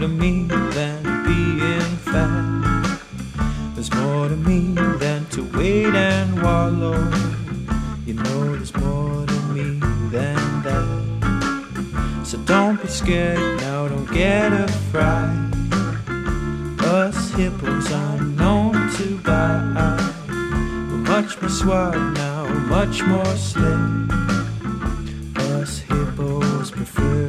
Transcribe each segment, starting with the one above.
to me than being fat. There's more to me than to wait and wallow. You know, there's more to me than that. So don't be scared now, don't get afraid. Us hippos are known to buy. We're much more suave now, much more slick. Us hippos prefer.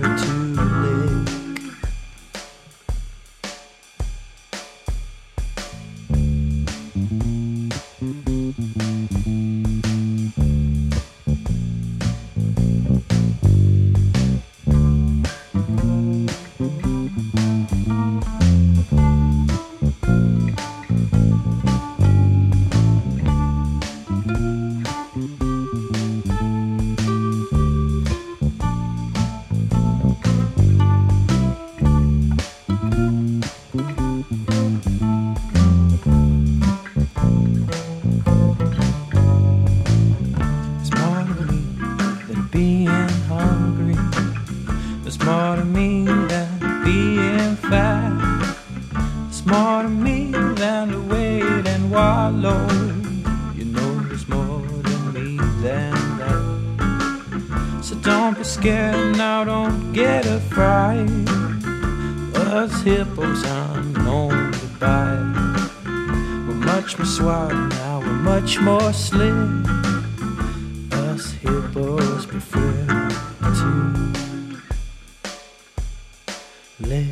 Hungry. There's more to me than being fat. There's more to me than to wait and wallow. You know there's more to me than that. So don't be scared now, don't get a fright. Us hippos are known to bite. We're much more suave now, we're much more slick. Us hippos prefer 泪